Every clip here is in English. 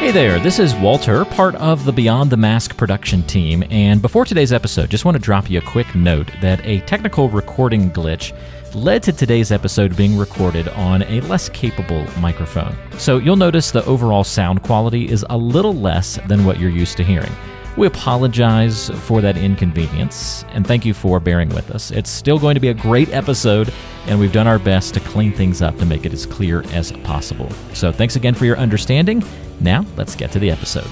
Hey there, this is Walter, part of the Beyond the Mask production team. And before today's episode, just want to drop you a quick note that a technical recording glitch led to today's episode being recorded on a less capable microphone. So you'll notice the overall sound quality is a little less than what you're used to hearing. We apologize for that inconvenience and thank you for bearing with us. It's still going to be a great episode, and we've done our best to clean things up to make it as clear as possible. So thanks again for your understanding. Now, let's get to the episode.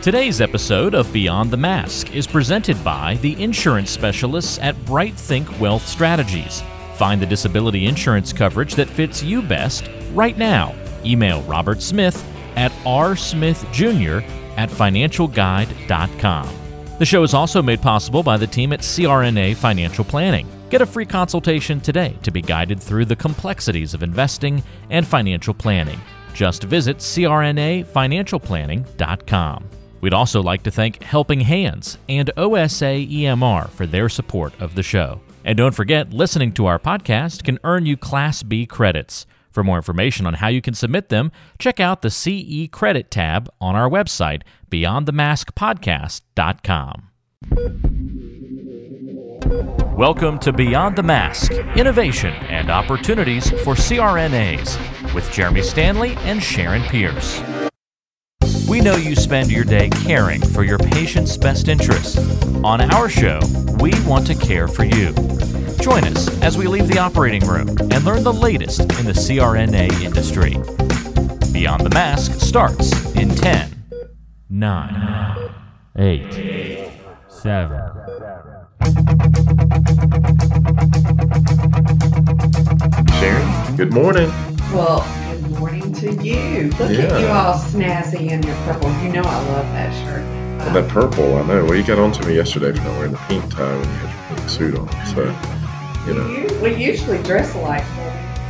Today's episode of Beyond the Mask is presented by the insurance specialists at Bright Think Wealth Strategies. Find the disability insurance coverage that fits you best right now. Email Robert Smith at rsmithjr at financialguide.com. The show is also made possible by the team at CRNA Financial Planning. Get a free consultation today to be guided through the complexities of investing and financial planning. Just visit crnafinancialplanning.com. We'd also like to thank Helping Hands and OSA EMR for their support of the show. And don't forget, listening to our podcast can earn you Class B credits. For more information on how you can submit them, check out the CE Credit tab on our website, beyondthemaskpodcast.com. Welcome to Beyond the Mask Innovation and Opportunities for CRNAs with Jeremy Stanley and Sharon Pierce. We know you spend your day caring for your patient's best interests. On our show, we want to care for you. Join us as we leave the operating room and learn the latest in the CRNA industry. Beyond the Mask starts in 10, 9, 8, 7. Sharon, good morning. Well, good morning to you. Look at you all snazzy in your purple. You know I love that shirt. And that purple, I know. Well, you got on to me yesterday for not wearing the pink tie when you had your pink suit on. So, you know, You- we usually dress alike.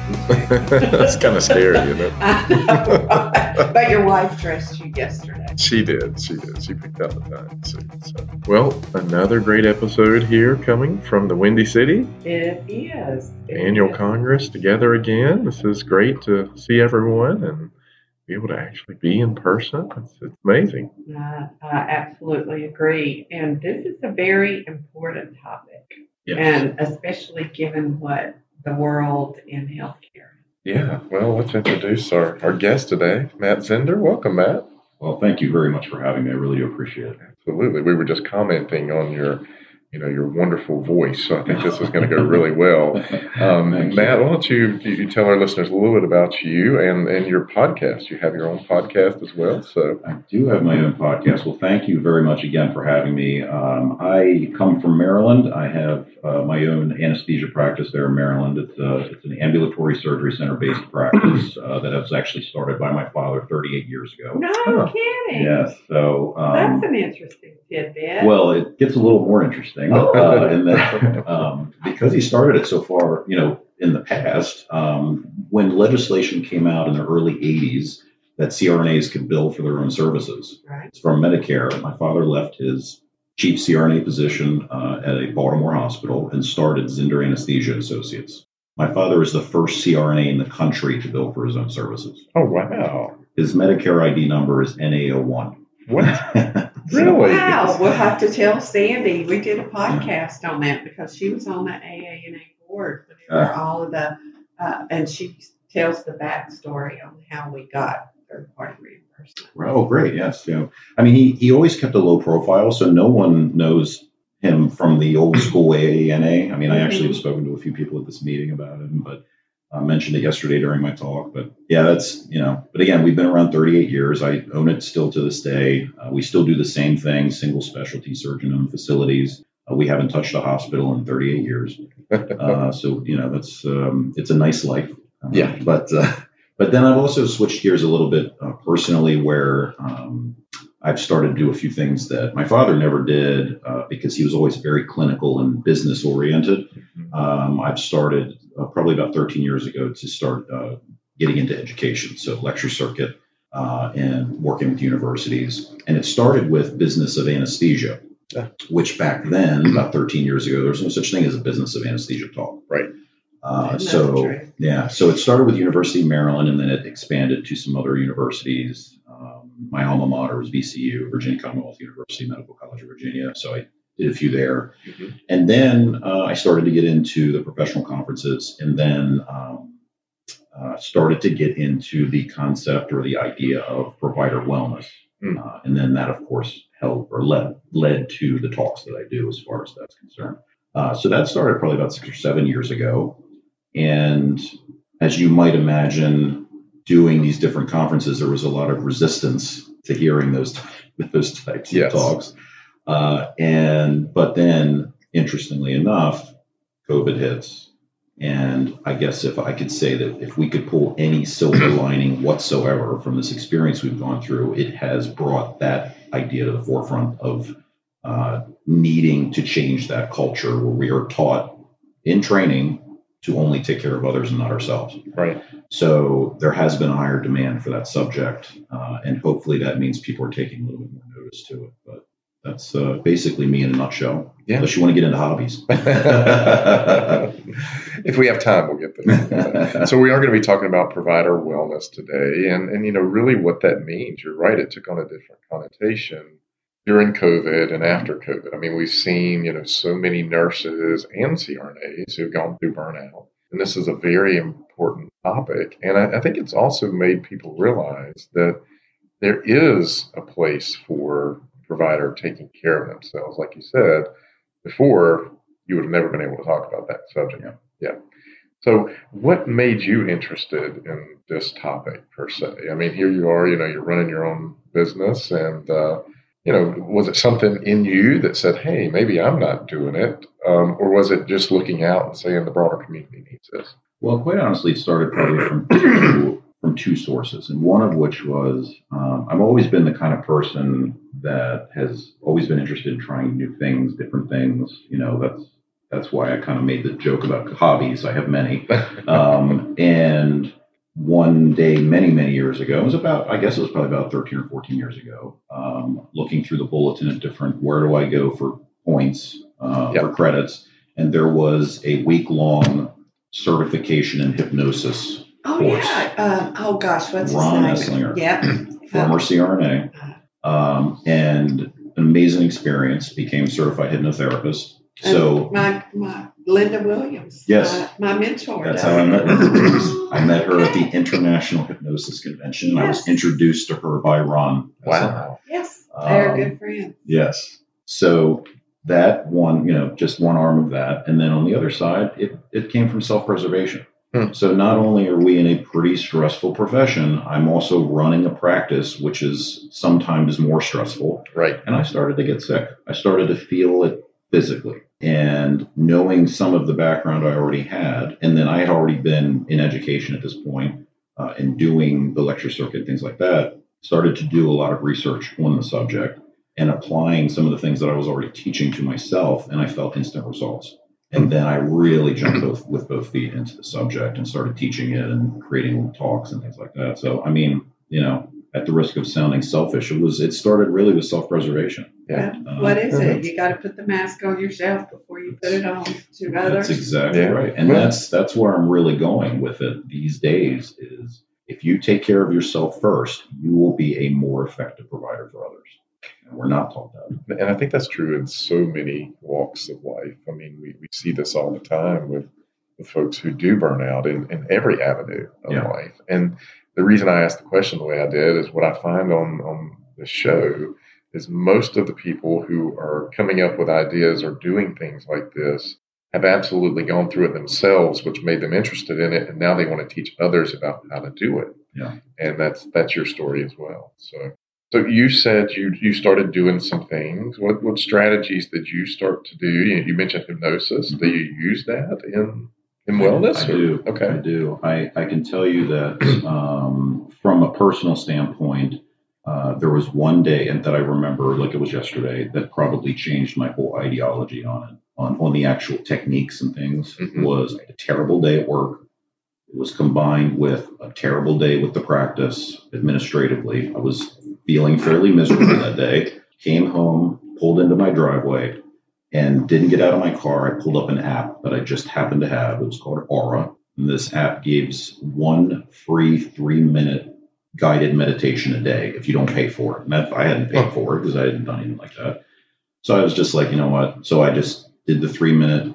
that's kind of scary, isn't know, right? But your wife dressed you yesterday. She did. She did. She picked out the tie suit. So, well, another great episode here coming from the Windy City It is. It Annual is. Congress together again. This is great to see everyone and be able to actually be in person. It's, it's amazing. I, I absolutely agree. And this is a very important topic. Yes. And especially given what the world in healthcare. Yeah, well, let's introduce our, our guest today, Matt Zinder. Welcome, Matt. Well, thank you very much for having me. I really do appreciate it. Absolutely. We were just commenting on your, you know, your wonderful voice. So I think this is going to go really well. Um, Thank you. Matt, why don't you, you you tell our listeners a little bit about you and, and your podcast? You have your own podcast as well. So I do have my own podcast. Well, thank you very much again for having me. Um, I come from Maryland. I have uh, my own anesthesia practice there in Maryland. It's, uh, it's an ambulatory surgery center based practice uh, that was actually started by my father 38 years ago. No Oh. kidding. Yes. So, um, That's an interesting tidbit. Well, it gets a little more interesting uh, in that um, because he started it so far, you know, in the past, um, when legislation came out in the early 80s that CRNAs could bill for their own services right. From Medicare, my father left his chief CRNA position uh, at a Baltimore hospital and started Zinder Anesthesia Associates. My father is the first CRNA in the country to bill for his own services. Oh wow. His Medicare ID number is NA01. What? Really? Wow, we'll have to tell Sandy. We did a podcast on that because she was on the AANA board whenever Uh. all of the, uh, and she tells the backstory on how we got third party reimbursement. Oh, great. Yes. You know, I mean, he, he always kept a low profile, so no one knows him from the old school AANA. I mean, I actually have spoken to a few people at this meeting about him, but I mentioned it yesterday during my talk. But yeah, that's, you know, but again, we've been around 38 years. I own it still to this day. Uh, we still do the same thing, single specialty surgeon owned facilities. Uh, we haven't touched a hospital in 38 years. Uh, so, you know, that's, um, it's a nice life. Uh, Yeah. But, uh, but then I've also switched gears a little bit uh, personally where um, I've started to do a few things that my father never did uh, because he was always very clinical and business oriented. Um, I've started uh, probably about 13 years ago to start uh, getting into education, so lecture circuit uh, and working with universities. And it started with business of anesthesia, Yeah. which back then, about 13 years ago, there was no such thing as a business of anesthesia talk. Right. Uh, so yeah, so it started with University of Maryland, and then it expanded to some other universities. Um, my alma mater was VCU, Virginia Commonwealth University Medical College of Virginia. So I did a few there. Mhm. And then uh, I started to get into the professional conferences and then um, uh, started to get into the concept or the idea of provider wellness. Mm. Uh, and then that, of course, helped or led, led to the talks that I do as far as that's concerned. Uh, so that started probably about six or seven years ago. And as you might imagine, doing these different conferences, there was a lot of resistance to hearing those those types Yes. of talks. Uh, and but then, interestingly enough, COVID hits, and I guess if I could say that if we could pull any silver lining whatsoever from this experience we've gone through, it has brought that idea to the forefront of uh, needing to change that culture where we are taught in training to only take care of others and not ourselves. Right. So there has been a higher demand for that subject, uh, and hopefully that means people are taking a little bit more notice to it. But that's uh, basically me in a nutshell. Yeah. Unless you want to get into hobbies. if we have time, we'll get there. so we are going to be talking about provider wellness today, and and you know really what that means. You're right; it took on a different connotation during COVID and after COVID. I mean, we've seen you know so many nurses and CRNAs who've gone through burnout, and this is a very important topic. And I, I think it's also made people realize that there is a place for provider taking care of themselves, like you said before. You would have never been able to talk about that subject. Yeah. Yeah. So, what made you interested in this topic per se? I mean, here you are, you know, you're running your own business, and uh, you know, was it something in you that said, "Hey, maybe I'm not doing it," um, or was it just looking out and saying the broader community needs this? Well, quite honestly, it started probably from from two sources, and one of which was um, I've always been the kind of person that has always been interested in trying new things, different things. You know, that's that's why I kind of made the joke about hobbies. I have many, um, and one day, many many years ago, it was about I guess it was probably about thirteen or fourteen years ago. Um, looking through the bulletin at different where do I go for points uh, Yep. for credits, and there was a week long certification in hypnosis. Oh course. yeah. Uh, oh gosh, what's Ron his name? Eslinger. Yep. former CRNA, um, and an amazing experience. Became certified hypnotherapist. So And my my Linda Williams. Yes. My, my mentor. that's does how I met Linda I met her at the International Hypnosis Convention, and I was introduced to her by Ron. Wow. Yes, they're Um, good friends. Yes. So that one, you know, just one arm of that, and then on the other side, it it came from self-preservation. Hmm. So not only are we in a pretty stressful profession, I'm also running a practice which is sometimes more stressful. Right. and I started to get sick. I started to feel it physically. And knowing some of the background I already had, and then I had already been in education at this point uh, and doing the lecture circuit, things like that, started to do a lot of research on the subject and applying some of the things that I was already teaching to myself, and I felt instant results. And then I really jumped both, with both feet into the subject and started teaching it and creating talks and things like that. So, I mean, you know, at the risk of sounding selfish, it was it started really with self-preservation. Yeah. Well, um, what is it? You got to put the mask on yourself before you put it on to others. That's exactly Yeah. right. And Well- that's that's where I'm really going with it these days is if you take care of yourself first, you will be a more effective provider for others. And we're not taught that. And I think that's true in so many walks of life. I mean, we, we see this all the time with, with folks who do burn out in, in every avenue of Yeah. life. And the reason I asked the question the way I did is what I find on, on the show is most of the people who are coming up with ideas or doing things like this have absolutely gone through it themselves, which made them interested in it, and now they want to teach others about how to do it. Yeah. And that's that's your story as well. So so you said you you started doing some things. What what strategies did you start to do? You, you mentioned hypnosis. Do you use that in in wellness? I or- do. I do. I, I can tell you that um, from a personal standpoint, uh, there was one day and that I remember like it was yesterday that probably changed my whole ideology on it, on, on the actual techniques and things. Mhm. Was a terrible day at work. It was combined with a terrible day with the practice administratively. I was feeling fairly miserable that day. Came home, pulled into my driveway, and didn't get out of my car. I pulled up an app that I just happened to have. It was called Aura. And this app gives one free three minute guided meditation a day if you don't pay for it. I hadn't paid for it because I hadn't done anything like that. So I was just like, you know what? So I just did the three minute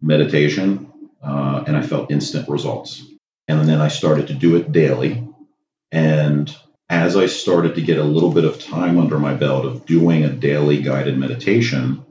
meditation uh, and I felt instant results. And then I started to do it daily. And as I started to get a little bit of time under my belt of doing a daily guided meditation,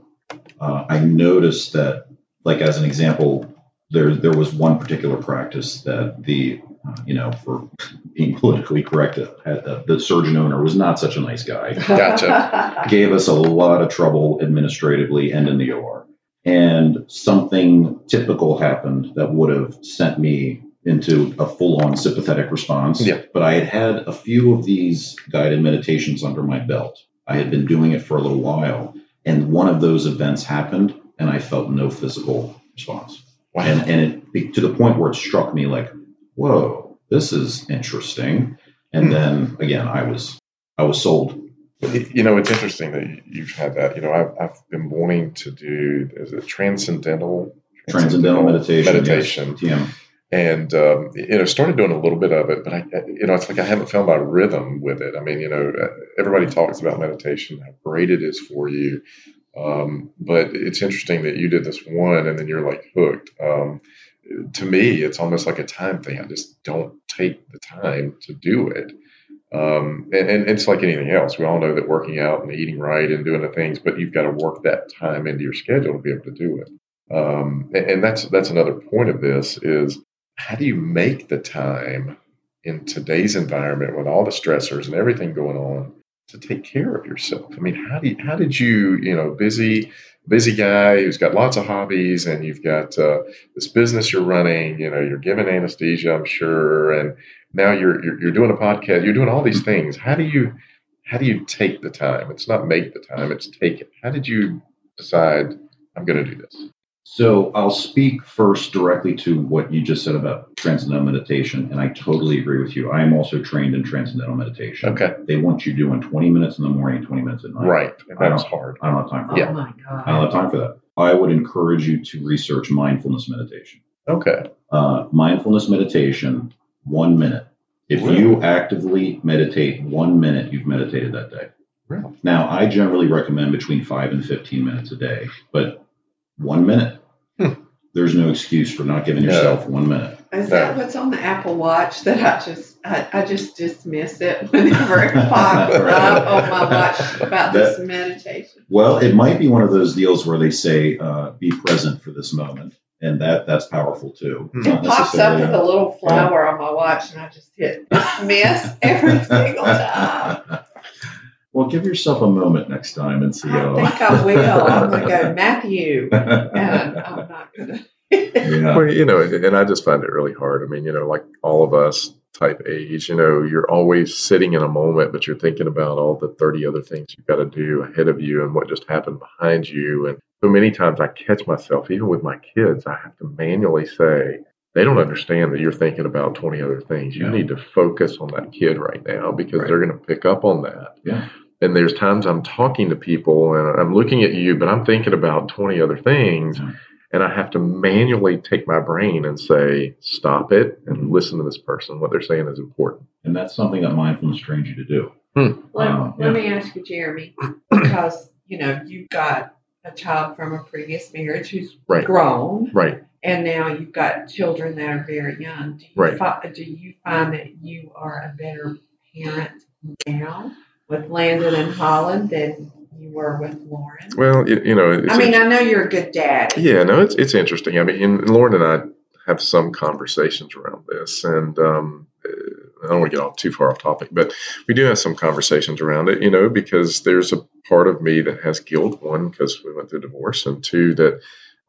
uh, I noticed that, like as an example, there there was one particular practice that the uh, you know for being politically correct, uh, uh, the surgeon owner was not such a nice guy. Gotcha. Gave us a lot of trouble administratively and in the OR. And something typical happened that would have sent me into a full on sympathetic response. Yeah. But I had had a few of these guided meditations under my belt. I had been doing it for a little while. And one of those events happened, and I felt no physical response. Wow. And, and it to the point where it struck me like, whoa, this is interesting. And Hmm. then again, I was I was sold. You know, it's interesting that you've had that. You know, I've, I've been wanting to do is it transcendental Transcendental meditation. meditation, Yes, TM. And um, you know, started doing a little bit of it, but I, you know, it's like I haven't found my rhythm with it. I mean, you know, everybody talks about meditation, how great it is for you, um, but it's interesting that you did this one, and then you're like hooked. Um, to me, it's almost like a time thing. I just don't take the time to do it. Um, and, and it's like anything else. We all know that working out and eating right and doing the things, but you've got to work that time into your schedule to be able to do it. Um, and that's that's another point of this is how do you make the time in today's environment with all the stressors and everything going on to take care of yourself? I mean, how do you, how did you you know busy busy guy who's got lots of hobbies and you've got uh, this business you're running, you know, you're giving anesthesia, I'm sure, and now you're, you're you're doing a podcast, you're doing all these things. How do you how do you take the time? It's not make the time, it's take it. How did you decide I'm going to do this? So I'll speak first directly to what you just said about transcendental meditation, and I totally agree with you. I am also trained in transcendental meditation. Okay, They want you doing 20 minutes in the morning, 20 minutes at night. right, and I that's hard. I don't have time for oh that. my I don't have time for that. I would encourage you to research mindfulness meditation. Okay, Uh, mindfulness meditation, one minute. If Really? you actively meditate one minute, you've meditated that day. Really? Now, I generally recommend between five and 15 minutes a day, but one minute, Hmm. there's no excuse for not giving Yeah. yourself one minute. Is that what's on the Apple Watch that I just I, I just dismiss it whenever it pops up on my watch about this meditation? Well, it might be one of those deals where they say, uh, be present for this moment. And that that's powerful too. Hmm. It pops up with a little flower on my watch, and I just hit dismiss every single time. well, give yourself a moment next time and see I how. think I will. I'm gonna go Matthew, and I'm not gonna. yeah. Well, you know, and I just find it really hard. I mean, you know, like all of us type age, you know, you're always sitting in a moment, but you're thinking about all the 30 other things you've got to do ahead of you and what just happened behind you. And so many times I catch myself, even with my kids, I have to manually say, they don't understand that you're thinking about 20 other things. You Yeah. need to focus on that kid right now because Right. they're going to pick up on that. Yeah. And there's times I'm talking to people and I'm looking at you, but I'm thinking about 20 other things. Yeah. And I have to manually take my brain and say, stop it and listen to this person. What they're saying is important. And that's something that mindfulness trains you to do. Let, Uh, let yeah. me ask you, Jeremy, because you know you've got a child from a previous marriage who's Right. grown, Right. and now you've got children that are very young. Do you Right. fi- do you find that you are a better parent now with Landon and Holland than you were with Lauren? Well, you, you know, I mean, I know you're a good dad. yeah, no, it's, it's interesting. I mean, and Lauren and I have some conversations around this, and um, uh, I don't want to get off too far off topic, but we do have some conversations around it, you know, because there's a part of me that has guilt. One, because we went through divorce, and two, that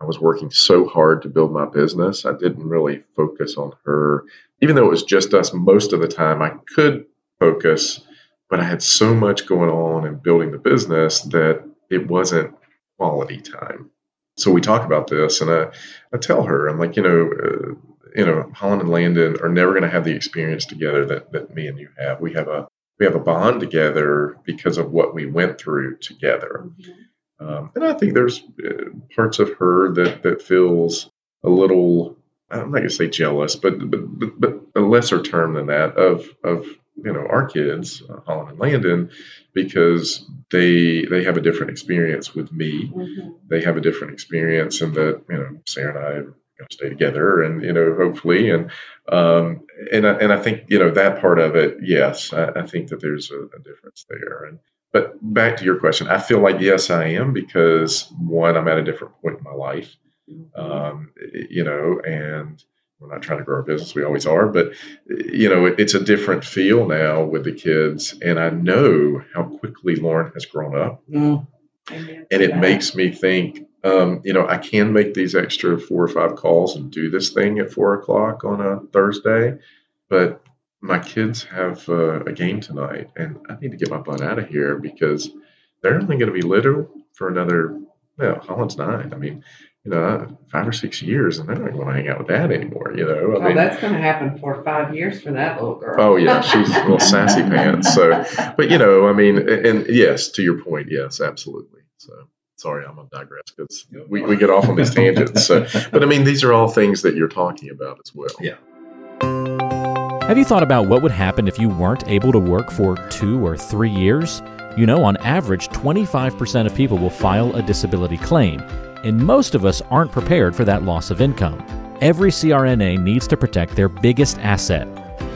I was working so hard to build my business. I didn't really focus on her, even though it was just us most of the time. I could focus, but I had so much going on and building the business that it wasn't quality time. So we talk about this, and I, I tell her, I'm like, you know, uh, you know, Holland and Landon are never going to have the experience together that, that me and you have. We have a we have a bond together because of what we went through together. Um, and I think there's uh, parts of her that that feels a little I'm not going to say jealous, but, but but but a lesser term than that of of you know our kids, uh, Holland and Landon, because they they have a different experience with me. Mm-hmm. They have a different experience, and that you know Sarah and I you know, stay together, and you know hopefully, and um, and I, and I think you know that part of it. Yes, I, I think that there's a, a difference there, and but back to your question, I feel like yes, I am because one, I'm at a different point in my life, mm-hmm. um, you know, and we're not trying to grow our business. We always are, but you know, it, it's a different feel now with the kids, and I know how quickly Lauren has grown up, mm. and it makes me think. Um, you know, I can make these extra four or five calls and do this thing at four o'clock on a Thursday, but my kids have uh, a game tonight, and I need to get my butt out of here because they're only going to be little for another. Well, Holland's nine. I mean, you know, five or six years, and they're not going to hang out with dad anymore. You know, I oh, mean, that's going to happen for five years for that little girl. Oh yeah, she's a little sassy pants. So, but you know, I mean, and yes, to your point, yes, absolutely. So. Sorry, I'm gonna digress because we, we get off on these tangents. So, but I mean, these are all things that you're talking about as well. Yeah. Have you thought about what would happen if you weren't able to work for two or three years? You know, on average, 25% of people will file a disability claim, and most of us aren't prepared for that loss of income. Every CRNA needs to protect their biggest asset,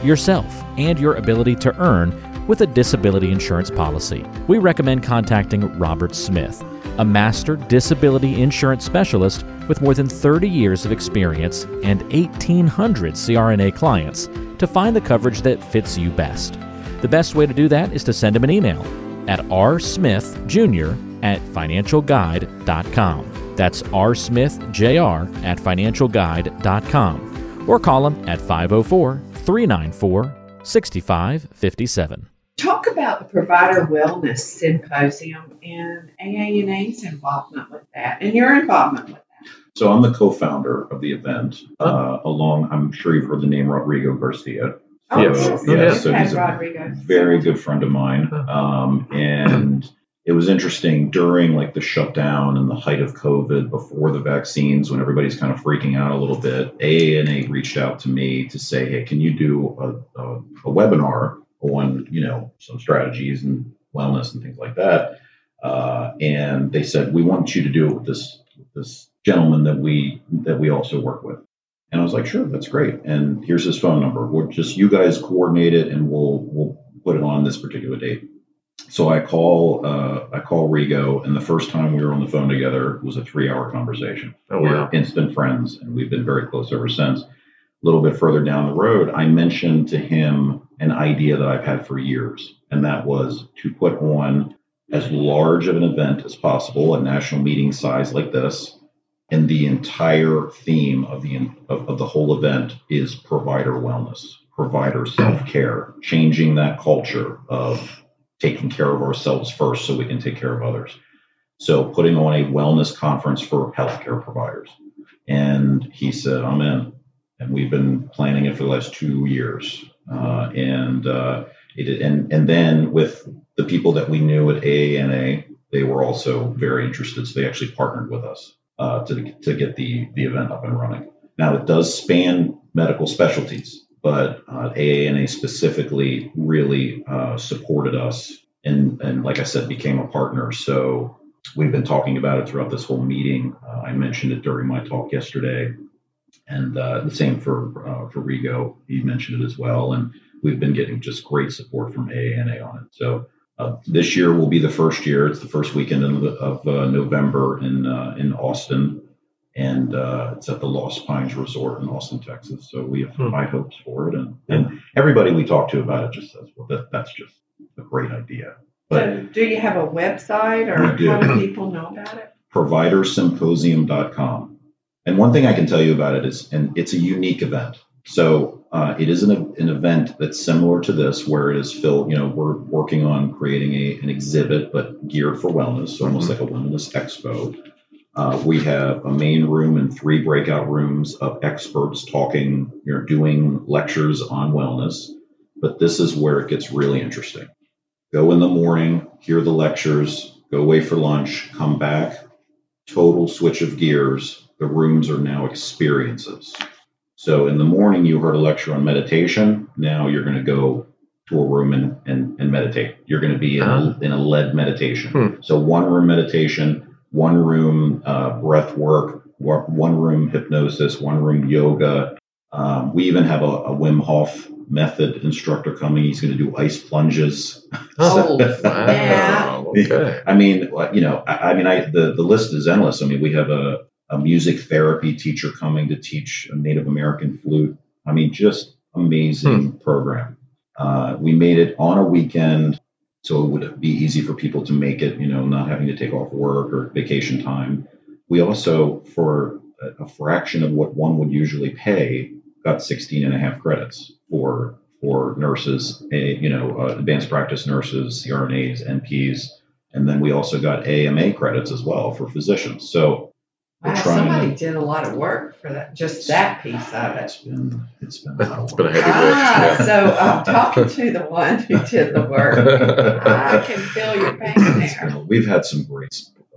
yourself, and your ability to earn with a disability insurance policy. We recommend contacting Robert Smith, a master disability insurance specialist with more than 30 years of experience and 1,800 CRNA clients to find the coverage that fits you best. The best way to do that is to send him an email at rsmithjr at financialguide.com. That's rsmithjr at financialguide.com. Or call him at 504 394 6557. Talk about the Provider Wellness Symposium and AANA's involvement with that and your involvement with that. So I'm the co-founder of the event. Uh, along, I'm sure you've heard the name Rodrigo Garcia. Oh, yes, so, yes. So he's a Rodrigo. very good friend of mine. Um, and it was interesting during like the shutdown and the height of COVID, before the vaccines, when everybody's kind of freaking out a little bit. AANA reached out to me to say, "Hey, can you do a, a, a webinar on you know some strategies and wellness and things like that?" Uh, and they said, "We want you to do it with this this gentleman that we that we also work with. And I was like, sure, that's great. And here's his phone number. We'll just you guys coordinate it, and we'll we'll put it on this particular date. So I call uh, I call Rigo, and the first time we were on the phone together was a three hour conversation. Oh, we're instant friends, and we've been very close ever since. A little bit further down the road, I mentioned to him an idea that I've had for years, and that was to put on as large of an event as possible, a national meeting size like this, and the entire theme of the of, of the whole event is provider wellness, provider self care, changing that culture of taking care of ourselves first so we can take care of others. So putting on a wellness conference for healthcare providers, and he said, "I'm in." And we've been planning it for the last two years, uh, and uh, it, and and then with the people that we knew at AANA, they were also very interested, so they actually partnered with us uh, to, to get the, the event up and running. Now, it does span medical specialties, but uh, AANA specifically really uh, supported us and, and, like I said, became a partner. So we've been talking about it throughout this whole meeting. Uh, I mentioned it during my talk yesterday, and uh, the same for uh, for Rigo. He mentioned it as well, and we've been getting just great support from AANA on it. So uh, this year will be the first year. It's the first weekend of, of November in in Austin, and uh, it's at the Lost Pines Resort in Austin, Texas. So we have hmm. high hopes for it, and, and everybody we talk to about it just says, "Well, that, that's just a great idea." But so do you have a website, or do. how do people know about it? Providersymposium.com. And one thing I can tell you about it is, and it's a unique event. So uh, it is an, an event that's similar to this, where it is filled. You know, we're working on creating a, an exhibit, but geared for wellness, so almost mm-hmm. like a wellness expo. Uh, we have a main room and three breakout rooms of experts talking, you know, doing lectures on wellness. But this is where it gets really interesting. Go in the morning, hear the lectures, go away for lunch, come back, total switch of gears. The rooms are now experiences. So in the morning, you heard a lecture on meditation. Now you're going to go to a room and, and, and meditate. You're going to be in, Ah. a, in a led meditation. Hmm. So one room meditation, one room uh, breath work, one room hypnosis, one room yoga. Um, we even have a, a Wim Hof method instructor coming. He's going to do ice plunges. Oh, Wow. Okay. I mean, you know, I, I mean, I the the list is endless. I mean, we have a, a music therapy teacher coming to teach a Native American flute. I mean, just amazing program. Uh, we made it on a weekend, so it would be easy for people to make it. You know, not having to take off work or vacation time. We also, for a, fraction of what one would usually pay, got 16 and a half credits for for nurses, you know, uh, advanced practice nurses, CRNAs, NPs, and then we also got AMA credits as well for physicians. So Wow, trying somebody to. did a lot of work for that, just that piece of it. It's been it's been a It's been a work. heavy Ah, lift. so I'm talking to the one who did the work. I can feel your pain there. been- we've had some great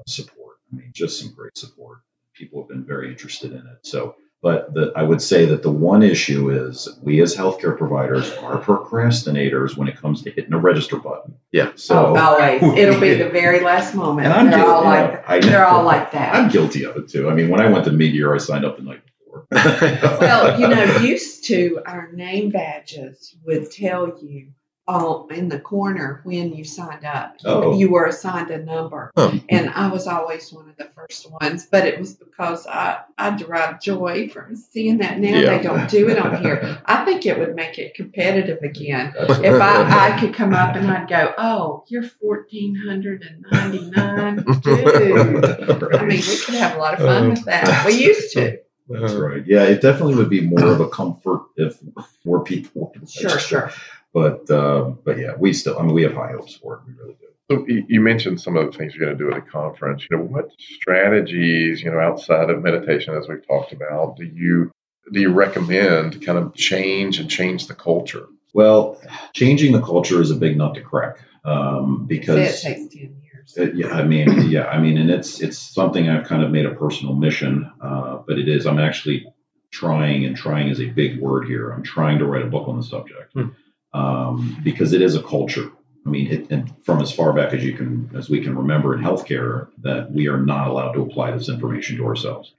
support. I mean, just some great support. People have been very interested in it. So, but the, I would say that the one issue is we as healthcare providers are procrastinators when it comes to hitting a register button. Yeah. So oh, always. It'll be the very last moment. And I'm They're guilty. all you know, like I- they're all like that. I'm guilty of it too. I mean, when I went to Mid-Year, I signed up the night before. Well, you know, used to our name badges would tell you oh, in the corner when you signed up. Oh. You were assigned a number. Huh. Hmm. And I was always one of the first ones, but it was because I, I derived joy from seeing that now. Yeah. They don't do it on here. I think it would make it competitive again. If I, I could come up and I'd go, oh, you're 1499 Dude. I mean, we could have a lot of fun oh, with that. We used to. That's right. Yeah, it definitely would be more of a comfort if more people. Sure, sure. But uh, but yeah, we still. I mean, we have high hopes for it. We really do. So you you mentioned some of the things you're going to do at the conference. You know, what strategies, you know, outside of meditation, as we've talked about, do you do you recommend to kind of change and change the culture? Well, changing the culture is a big nut to crack um, because it takes 10 years. Uh, yeah, I mean, yeah, I mean, and it's it's something I've kind of made a personal mission, uh, but it is. I'm actually trying, and trying is a big word here. I'm trying to write a book on the subject Hmm. Um, because it is a culture. I mean, it, and from as far back as you can, as we can remember in healthcare, that we are not allowed to apply this information to ourselves.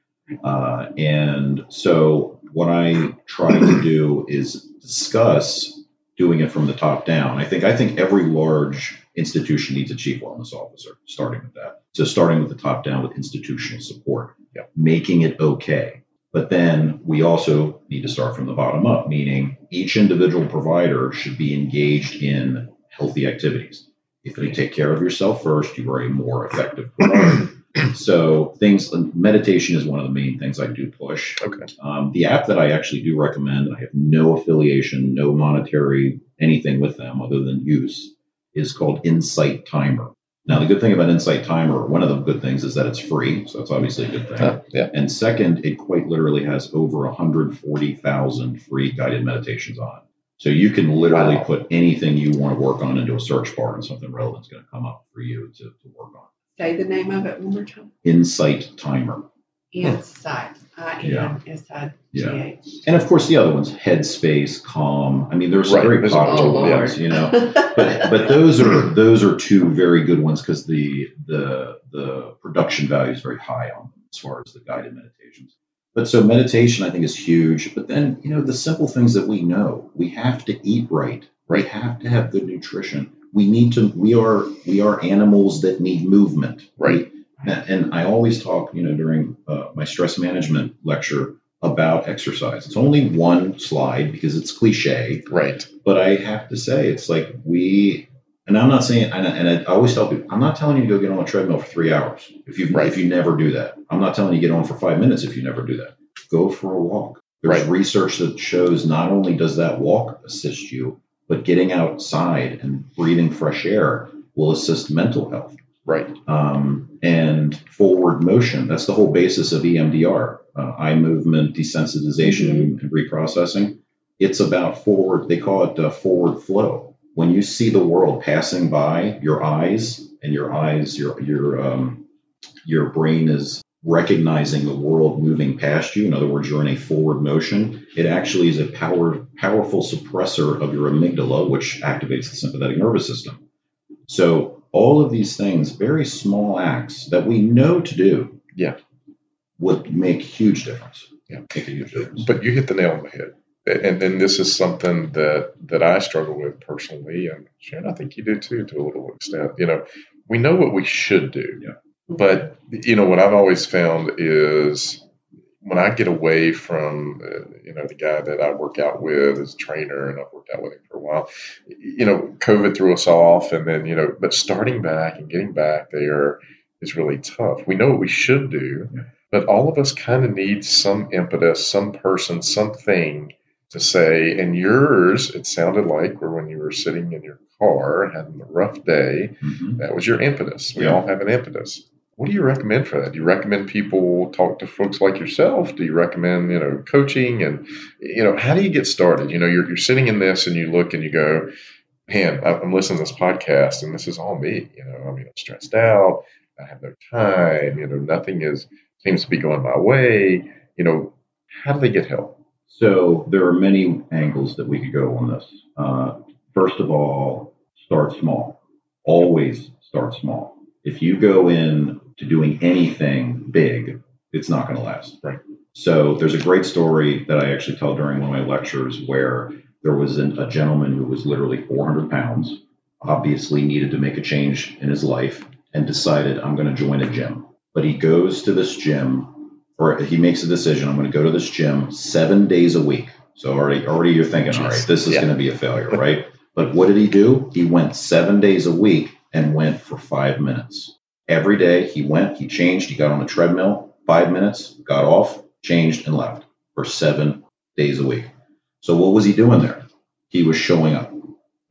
Uh, and so, what I try to do is discuss doing it from the top down. I think I think every large institution needs a chief wellness officer, starting with that. So starting with the top down with institutional support, Yeah. making it okay. But then we also need to start from the bottom up, meaning each individual provider should be engaged in healthy activities. If you take care of yourself first, you are a more effective provider. so things meditation is one of the main things I do push. Okay. Um, the app that I actually do recommend, I have no affiliation, no monetary anything with them other than use, is called Insight Timer. Now, the good thing about Insight Timer, one of the good things is that it's free, so that's obviously a good thing. Uh, yeah. And second, it quite literally has over 140,000 free guided meditations on it. So you can literally Wow. put anything you want to work on into a search bar, and something relevant is going to come up for you to, to work on. Say the name of it one more time. Insight Timer. Insight. I N S I G H. And of course, the other ones, Headspace, Calm. I mean, there's some Right, very there's popular ones, them. you know. But but those are those are two very good ones because the the the production value is very high on them as far as the guided meditations. But so meditation, I think, is huge. But then you know the simple things that we know, we have to eat right. We have to have good nutrition. We need to. We are we are animals that need movement. Right. And, I always talk, you know, during uh, my stress management lecture about exercise. It's only one slide because it's cliche, Right. but I have to say, it's like we, and I'm not saying, and I, and I always tell people, I'm not telling you to go get on a treadmill for three hours if you Right. if you never do that. I'm not telling you to get on for five minutes if you never do that. Go for a walk. There's Right. research that shows not only does that walk assist you, but getting outside and breathing fresh air will assist mental health Right. um, and forward motion. That's the whole basis of EMDR, uh, eye movement desensitization and reprocessing. It's about forward. They call it uh, forward flow. When you see the world passing by your eyes, and your eyes, your your um, your brain is recognizing the world moving past you. In other words, you're in a forward motion. It actually is a power, powerful suppressor of your amygdala, which activates the sympathetic nervous system. So all of these things, very small acts that we know to do, Yeah. would make huge difference. Yeah. make a huge difference. But you hit the nail on the head. And, and this is something that, that I struggle with personally. And Sharon, I think you do too, to a little extent. You know, we know what we should do. Yeah. But, you know, what I've always found is when I get away from, uh, you know, the guy that I work out with as a trainer, and I've worked out with him for a while, you know, COVID threw us off. And then, you know, but starting back and getting back there is really tough. We know what we should do, Yeah. but all of us kind of need some impetus, some person, something to say. And yours, it sounded like, were when you were sitting in your car having a rough day, Mhm. that was your impetus. We Yeah. all have an impetus. What do you recommend for that? Do you recommend people talk to folks like yourself? Do you recommend, you know, coaching? And, you know, how do you get started? You know, you're, you're sitting in this and you look and you go, man, I'm listening to this podcast and this is all me. You know, I mean, I'm stressed out. I have no time. You know, nothing is seems to be going my way. You know, how do they get help? So there are many angles that we could go on this. Uh, first of all, start small. Always start small. If you go in to doing anything big, it's not going to last. Right. So there's a great story that I actually tell during one of my lectures where there was an, a gentleman who was literally 400 pounds, obviously needed to make a change in his life, and decided, I'm going to join a gym. But he goes to this gym or he makes a decision i'm going to go to this gym seven days a week so already already you're thinking all right this is Yeah. going to be a failure right but what did he do he went seven days a week and went for five minutes every day he went he changed he got on the treadmill five minutes got off changed and left for seven days a week so what was he doing there he was showing up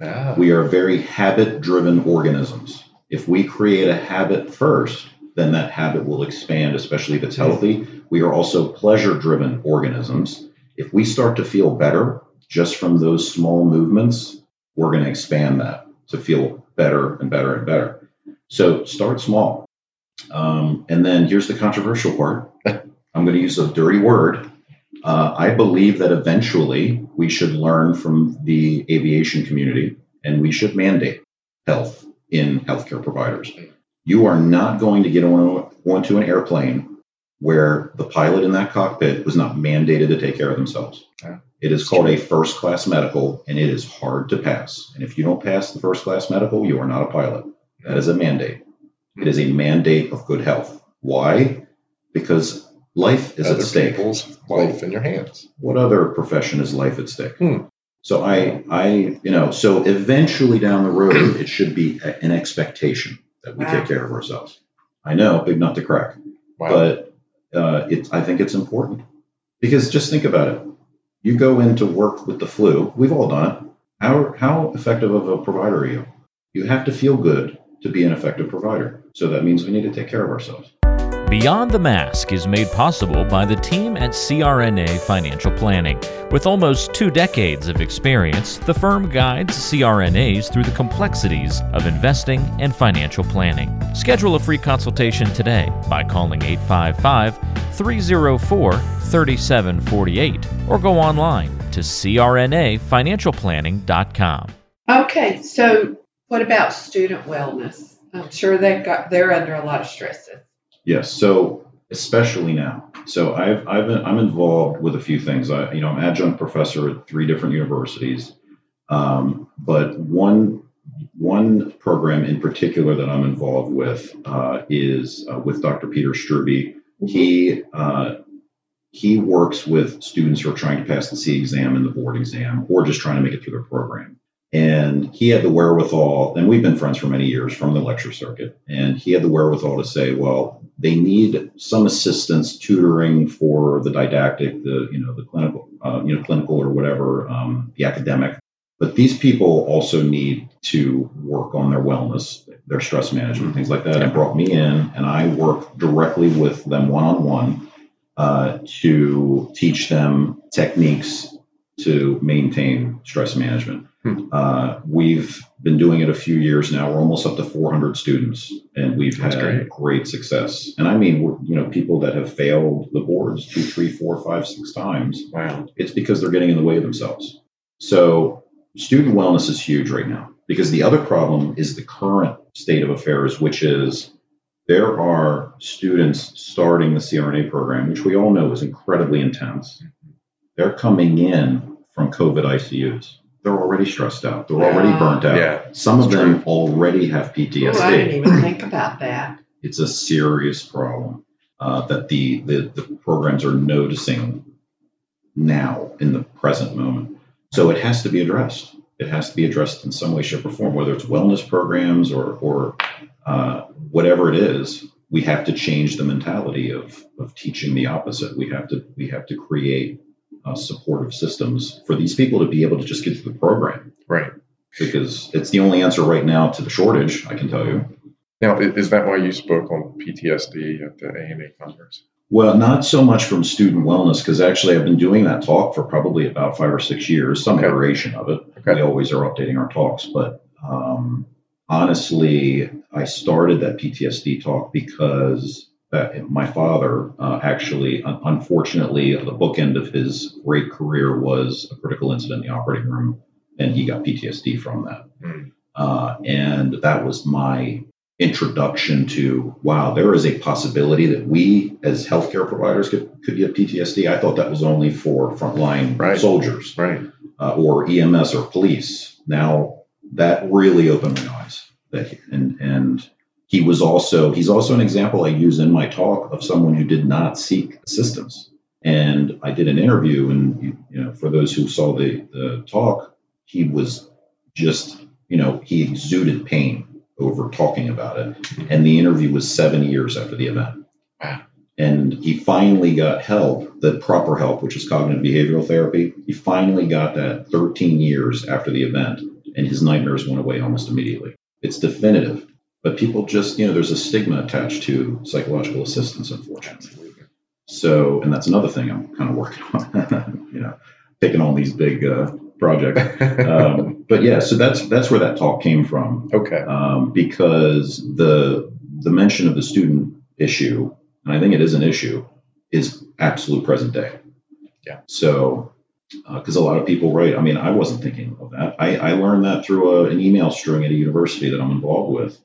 Ah, we are very habit driven organisms. If we create a habit first, then that habit will expand, especially if it's healthy. We are also pleasure driven organisms. If we start to feel better just from those small movements, we're going to expand that to feel better and better and better. So start small. Um, and then here's the controversial part I'm going to use a dirty word. Uh, I believe that eventually we should learn from the aviation community and we should mandate health in healthcare providers. You are not going to get on onto an airplane where the pilot in that cockpit was not mandated to take care of themselves. Yeah. It is called a first class medical and it is hard to pass. And if you don't pass the first class medical, you are not a pilot. That is a mandate. It is a mandate of good health. Why? Because life is other at stake people's life in your hands. what other profession is life at stake? Hmm. So I, I, you know, so eventually down the road, it should be a- an expectation that we Wow. take care of ourselves. I know, big nut to crack, Wow. but uh, it's, I think it's important because just think about it. You go in to work with the flu. We've all done it. How, how effective of a provider are you? You have to feel good to be an effective provider. So that means we need to take care of ourselves. Beyond the Mask is made possible by the team at CRNA Financial Planning. With almost two decades of experience, the firm guides CRNAs through the complexities of investing and financial planning. Schedule a free consultation today by calling 855 304 3748 or go online to crnafinancialplanning.com. Okay, so what about student wellness? I'm sure they've got they're under a lot of stresses. Yes. So especially now. So I've I've been, I'm involved with a few things. I you know I'm adjunct professor at three different universities, um, but one one program in particular that I'm involved with uh, is uh, with Dr. Peter Strube. He uh, he works with students who are trying to pass the SEE exam and the board exam, or just trying to make it through their program. And he had the wherewithal, and we've been friends for many years from the lecture circuit. And he had the wherewithal to say, well, they need some assistance tutoring for the didactic, the you know the clinical, uh, you know clinical or whatever, um, the academic. But these people also need to work on their wellness, their stress management, things like that. And brought me in, and I work directly with them one on one to teach them techniques to maintain stress management. Hmm. Uh, we've been doing it a few years now. We're almost up to 400 students, and we've That's had great. success. And I mean, we're, you know, people that have failed the boards two, three, four, five, six times. Wow. It's because they're getting in the way of themselves. So student wellness is huge right now because the other problem is the current state of affairs, which is there are students starting the CRNA program, which we all know is incredibly intense. They're coming in from COVID ICUs. They're already stressed out. They're already Wow. burnt out. Yeah, Some of that's them already have PTSD Oh, I didn't even think about that. it's a serious problem uh, that the, the the programs are noticing now in the present moment. So it has to be addressed. It has to be addressed in some way, shape, or form, whether it's wellness programs or or uh, whatever it is. We have to change the mentality of of teaching the opposite. We have to we have to create uh, supportive systems for these people to be able to just get through the program Right. because it's the only answer right now to the shortage. I can tell you. Now, is that why you spoke on PTSD at the ANA conference? Well, not so much from student wellness, because actually I've been doing that talk for probably about five or six years, some Okay. iteration of it. Okay. We always are updating our talks, but um, honestly, I started that PTSD talk because my father uh, actually, unfortunately, the bookend of his great career was a critical incident in the operating room, and he got PTSD from that. Hmm. Uh, and that was my introduction to wow, there is a possibility that we as healthcare providers could, could get PTSD. I thought that was only for frontline Right. soldiers Right. uh, or EMS or police. Now that really opened my eyes. That and and he was also he's also an example I use in my talk of someone who did not seek assistance. And I did an interview, and you, you know, for those who saw the the talk, he was just you know he exuded pain over talking about it. And the interview was seven years after the event. Wow. And he finally got help, the proper help, which is cognitive behavioral therapy. He finally got that 13 years after the event, and his nightmares went away almost immediately. It's definitive. But people just, you know, there's a stigma attached to psychological assistance, unfortunately. Absolutely. So, and that's another thing I'm kind of working on, you know, taking on these big uh, projects. Um, but yeah, so that's that's where that talk came from okay. um, because the the mention of the student issue, and I think it is an issue, is absolute present day. Yeah. So, because a lot of people write, I mean, I wasn't thinking of that. I, I learned that through a, an email string at a university that I'm involved with.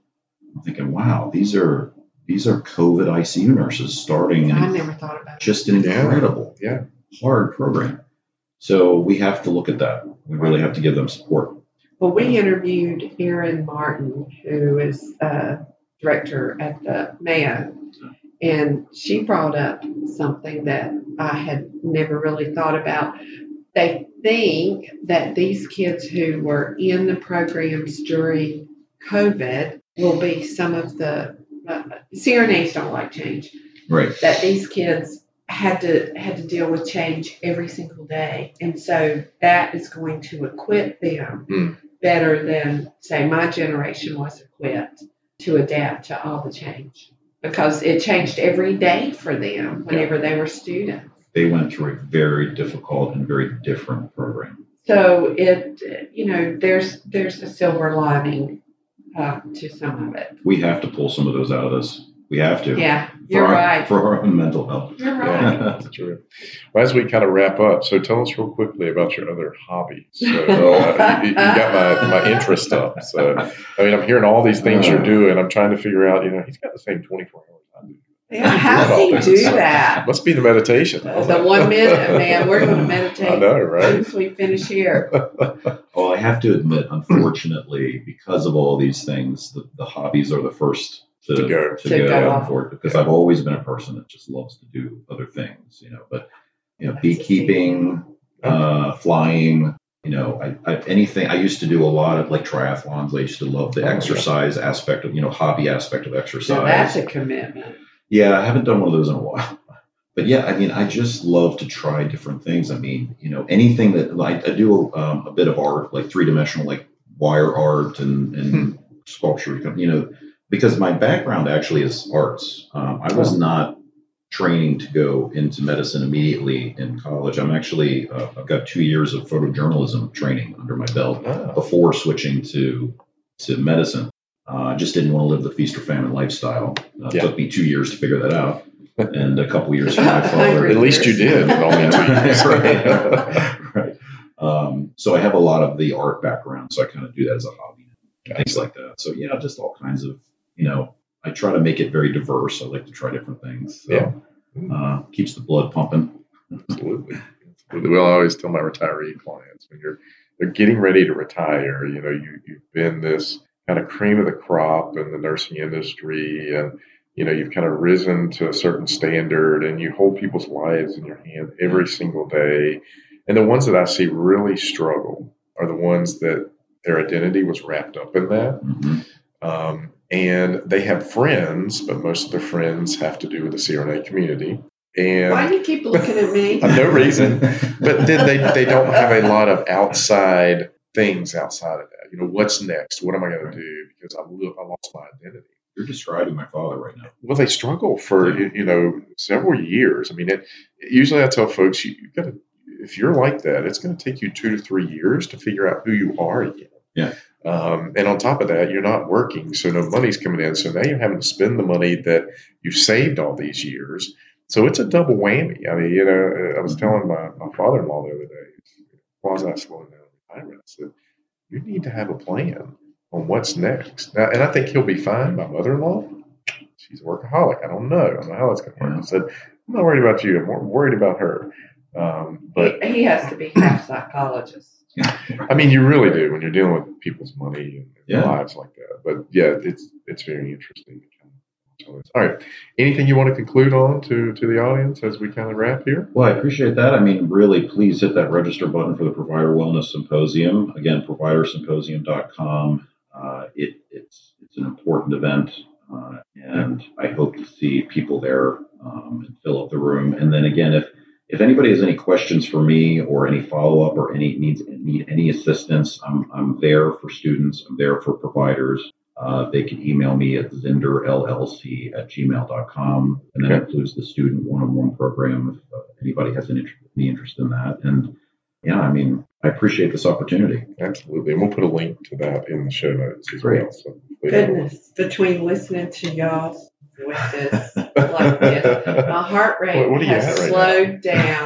I'm thinking, wow, these are these are COVID ICU nurses starting I in never thought about it. just an Yeah. incredible, Yeah. hard program. So we have to look at that. We really have to give them support. Well, we interviewed Erin Martin, who is uh, director at the Mayo, and she brought up something that I had never really thought about. They think that these kids who were in the programs during COVID will be some of the uh, CRNAs don't like change. Right. That these kids had to had to deal with change every single day, and so that is going to equip them Hmm. better than say my generation was equipped to adapt to all the change because it changed every day for them whenever they were students. They went through a very difficult and very different program. So it you know there's there's a silver lining uh, to some of it. We have to pull some of those out of this. We have to. Yeah, For you're our, right. For our own mental health. You're right. that's true. Well, as we kind of wrap up, so tell us real quickly about your other hobbies. So uh, you, you got my, my interest up. So I mean, I'm hearing all these things you're doing. I'm trying to figure out. You know, he's got the same 24 hours I do. Yeah, how does he do that? Must be the meditation. The one minute, man. We're going to meditate I know, right? once we finish here. Well, I have to admit, unfortunately, because of all these things, the, the hobbies are the first to, To go. to To go, go. unfor- because I've always been a person that just loves to do other things, you know. But you know, That's beekeeping, uh, flying, you know, I, I, anything. I used to do a lot of like triathlons. I used to love the Oh, yeah. exercise aspect of, you know, hobby aspect of exercise. So that's a commitment. Yeah, I haven't done one of those in a while. But yeah, I mean, I just love to try different things. I mean, you know, anything that like I do um, a bit of art, like three dimensional, like wire art and, and sculpture, you know, because my background actually is arts. Um, I was Oh. not training to go into medicine immediately in college. I'm actually uh, I've got two years of photojournalism training under my belt Oh. before switching to to medicine. Uh, I just didn't want to live the feast or famine lifestyle. Uh, It Yeah. took me two years to figure that out, and a couple years for my father. At least you did in only two years. right. Um, so I have a lot of the art background, so I kind of do that as a hobby, things like that. So yeah, just all kinds of, you know, I try to make it very diverse. I like to try different things. So, Yeah. Uh, keeps the blood pumping. Absolutely. Absolutely. Well, I always tell my retiree clients when you're they're getting ready to retire, you know, you, you've been this kind of cream of the crop in the nursing industry and you know, you've kind of risen to a certain standard and you hold people's lives in your hand every single day. And the ones that I see really struggle are the ones that their identity was wrapped up in that. Mhm. Um, and they have friends, but most of their friends have to do with the CRNA community. And Why do you keep looking at me? No reason. but then they, they don't have a lot of outside things outside of that. You know, what's next? What am I going to do? Because I, I lost my identity. You're describing my father right now. Well, they struggle for you you know several years. I mean, it, usually I tell folks you, you got to if you're like that, it's going to take you two to three years to figure out who you are again. Yeah. Um, and on top of that, you're not working, so no money's coming in. So now you're having to spend the money that you've saved all these years. So it's a double whammy. I mean, you know, I was telling my, my father-in-law the other day, quasi slowing down retirement, I said, you need to have a plan on what's next. Now, and I think he'll be fine. My mother-in-law, she's a workaholic. I don't know. I don't know how that's going to work. I said, I'm not worried about you. I'm more worried about her. Um, but he, he has to be half psychologist. I mean, you really do when you're dealing with people's money and Yeah. lives like that. But yeah, it's it's very interesting. All right. Anything you want to conclude on to to the audience as we kind of wrap here? Well, I appreciate that. I mean, really, please hit that register button for the Provider Wellness Symposium. Again, providersymposium.com. Uh, it, it's, it's an important event, uh, and I hope to see people there um, and fill up the room. And then again, if if anybody has any questions for me or any follow up or any needs need any assistance, I'm I'm there for students. I'm there for providers. Uh, they can email me at zinderllc at gmail.com. And that Okay. includes the student one on one program if uh, anybody has an interest, any interest in that. And yeah, I mean, I appreciate this opportunity. Absolutely. And we'll put a link to that in the show notes as Great. well. So Goodness, between listening to y'all's voices like this, my heart rate What- what has right slowed down.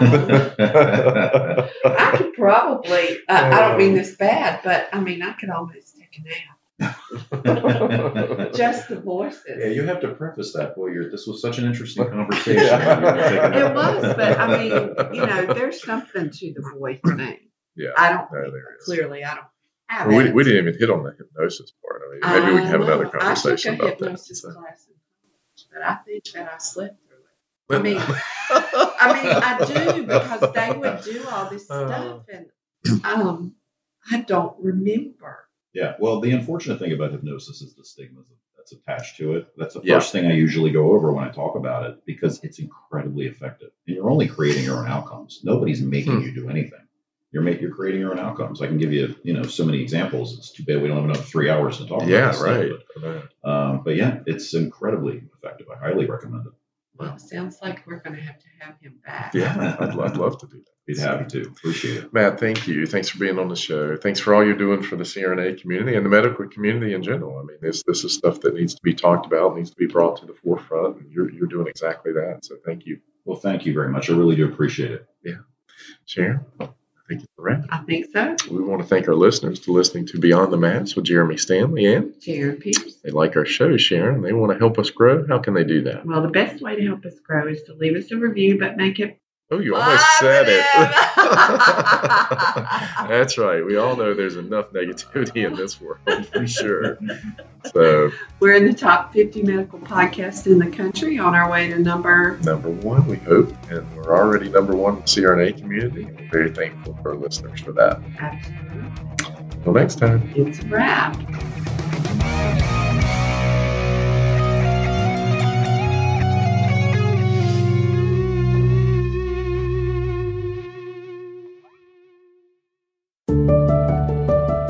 I could probably, uh, I don't mean this bad, but I mean, I could almost take a nap. Just the voices. Yeah, you have to preface that. Boy, you're, this was such an interesting conversation. Yeah. It was, but I mean, you know, there's something to the voice thing. Yeah. I don't, No, there is. clearly, I don't have Well, we, we didn't even hit on the hypnosis part. I mean, maybe we can have I another conversation I took a about that. hypnosis So. class, in college, but I think that I slept through it. I mean, I mean, I do because they would do all this Uh. stuff, and um, I don't remember. Yeah. Well, the unfortunate thing about hypnosis is the stigma that's attached to it. That's the Yeah. first thing I usually go over when I talk about it because it's incredibly effective. And you're only creating your own outcomes. Nobody's making Hmm. you do anything. You're make, you're creating your own outcomes. I can give you, you know, so many examples. It's too bad we don't have another three hours to talk about. yeah, this stuff, right. But, um, but yeah, it's incredibly effective. I highly recommend it. Well, sounds like we're going to have to have him back. Yeah, I'd, I'd love to do that. Be happy to. Appreciate it. Matt, thank you. Thanks for being on the show. Thanks for all you're doing for the CRNA community and the medical community in general. I mean, this this is stuff that needs to be talked about, needs to be brought to the forefront, and you're you're doing exactly that. So thank you, Well, thank you very much. I really do appreciate it. Yeah. Sharon. I think it's a wrap. I think so. We want to thank our listeners for listening to Beyond the Mask with Jeremy Stanley, and Sharon Pierce. they like our show, Sharon. They want to help us grow. How can they do that? Well, the best way to help us grow is to leave us a review, but make it Oh, you almost said it. That's right. We all know there's enough negativity in this world for sure. So We're in the top 50 medical podcasts in the country on our way to number. number one, we hope, and we're already number one in the CRNA community. We're very thankful for our listeners for that. Absolutely. Until next time. It's a wrap.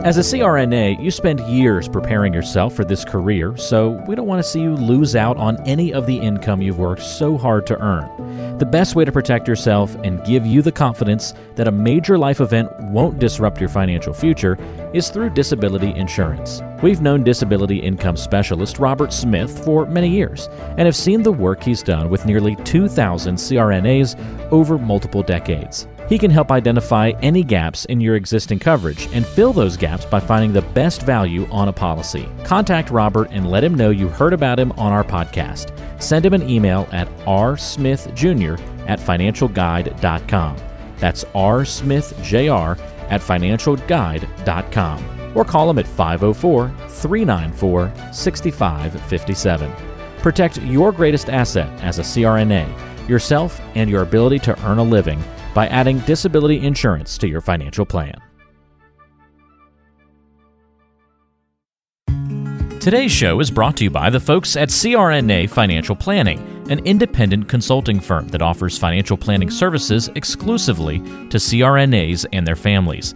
As a CRNA, you spend years preparing yourself for this career, so we don't want to see you lose out on any of the income you've worked so hard to earn. The best way to protect yourself and give you the confidence that a major life event won't disrupt your financial future is through disability insurance. We've known disability income specialist Robert Smith for many years and have seen the work he's done with nearly 2,000 CRNAs over multiple decades. He can help identify any gaps in your existing coverage and fill those gaps by finding the best value on a policy. Contact Robert and let him know you heard about him on our podcast. Send him an email at rsmithjr at financialguide.com. That's rsmithjr at financialguide.com. Or call him at 504 394 6557. Protect your greatest asset as a CRNA, yourself, and your ability to earn a living by adding disability insurance to your financial plan. Today's show is brought to you by the folks at CRNA Financial Planning, an independent consulting firm that offers financial planning services exclusively to CRNAs and their families.